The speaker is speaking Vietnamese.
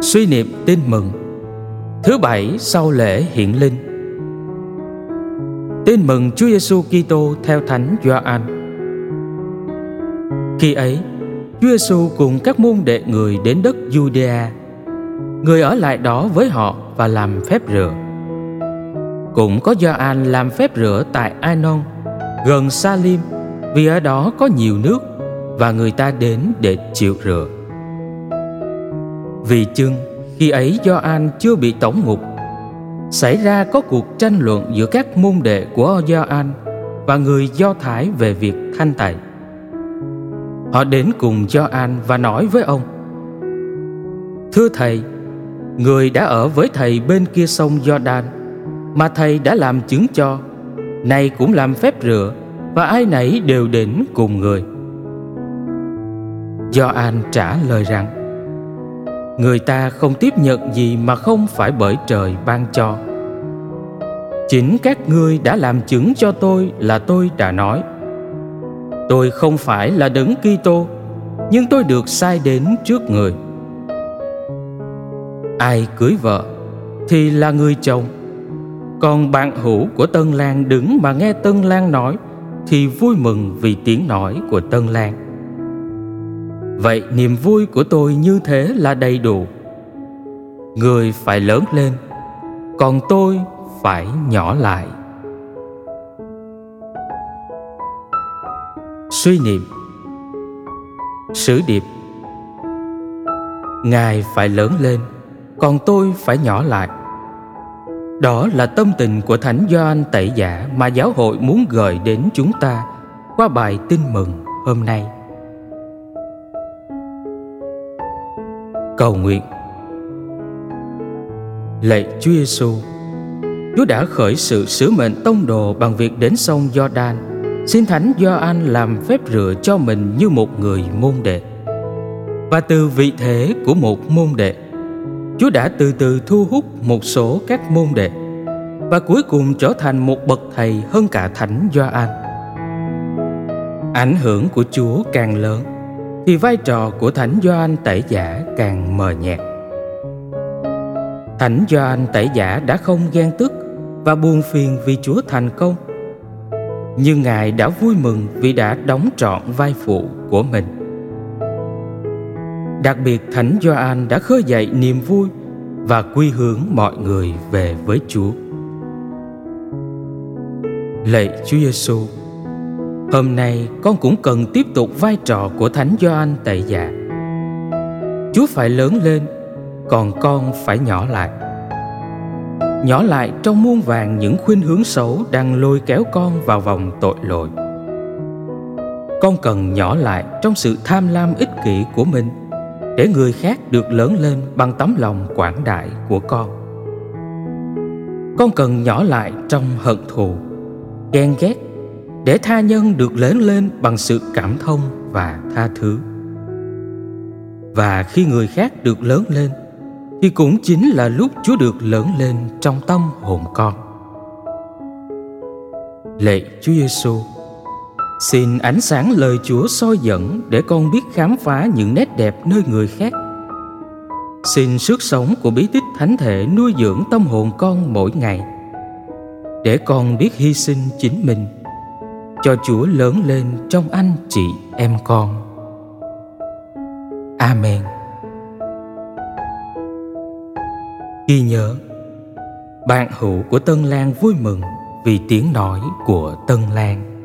Suy niệm tin mừng Thứ bảy sau lễ hiện linh Tin mừng Chúa Giêsu Kitô theo Thánh Gioan. Khi ấy, Chúa Giêsu cùng các môn đệ người đến đất Judea. Người ở lại đó với họ và làm phép rửa. Cũng có Gioan làm phép rửa tại Anon, gần Salim, vì ở đó có nhiều nước và người ta đến để chịu rửa. Vì chưng khi ấy Do An chưa bị tổng ngục xảy ra có cuộc tranh luận giữa các môn đệ của Do An và người Do Thái về việc thanh tẩy. Họ đến cùng Do An và nói với ông: Thưa thầy, người đã ở với thầy bên kia sông Jordan mà thầy đã làm chứng cho, nay cũng làm phép rửa và ai nấy đều đến cùng người. Do An trả lời rằng: người ta không tiếp nhận gì mà không phải bởi trời ban cho. Chính các ngươi đã làm chứng cho tôi là tôi đã nói. Tôi không phải là đấng Kitô, nhưng tôi được sai đến trước người. Ai cưới vợ thì là người chồng. Còn bạn hữu của Tân Lan đứng mà nghe Tân Lan nói thì vui mừng vì tiếng nói của Tân Lan vậy niềm vui của tôi như thế là đầy đủ. Người phải lớn lên, còn tôi phải nhỏ lại. Suy niệm. Sử điệp. Ngài phải lớn lên, còn tôi phải nhỏ lại. Đó là tâm tình của thánh Gioan tẩy giả mà giáo hội muốn gửi đến chúng ta qua bài tin mừng hôm nay. Cầu nguyện lạy Chúa Giêsu Chúa đã khởi sự sứ mệnh tông đồ bằng việc đến sông Giođan, xin thánh Gioan làm phép rửa cho mình như một người môn đệ và từ vị thế của một môn đệ, Chúa đã từ từ thu hút một số các môn đệ, và cuối cùng trở thành một bậc thầy hơn cả thánh Gioan. Ảnh hưởng của Chúa càng lớn, thì vai trò của Thánh Gioan Tẩy Giả càng mờ nhạt. Thánh Gioan Tẩy Giả đã không ghen tức và buồn phiền vì Chúa thành công, nhưng Ngài đã vui mừng vì đã đóng trọn vai phụ của mình. Đặc biệt Thánh Gioan đã khơi dậy niềm vui và quy hướng mọi người về với Chúa. Lạy Chúa Giêsu, Hôm nay con cũng cần tiếp tục vai trò của Thánh Gioan Tẩy dạ. Chúa phải lớn lên, còn con phải nhỏ lại. Nhỏ lại trong muôn vàng những khuynh hướng xấu đang lôi kéo con vào vòng tội lỗi. Con cần nhỏ lại trong sự tham lam ích kỷ của mình để người khác được lớn lên bằng tấm lòng quảng đại của con. Con cần nhỏ lại trong hận thù, ghen ghét để tha nhân được lớn lên bằng sự cảm thông và tha thứ và khi người khác được lớn lên, thì cũng chính là lúc chúa được lớn lên trong tâm hồn con lạy chúa giêsu xin ánh sáng lời chúa soi dẫn để con biết khám phá những nét đẹp nơi người khác xin sức sống của bí tích thánh thể nuôi dưỡng tâm hồn con mỗi ngày, để con biết hy sinh chính mình cho Chúa lớn lên trong anh chị em con. Amen. Ghi nhớ, bạn hữu của Tân Lan vui mừng vì tiếng nói của Tân Lan.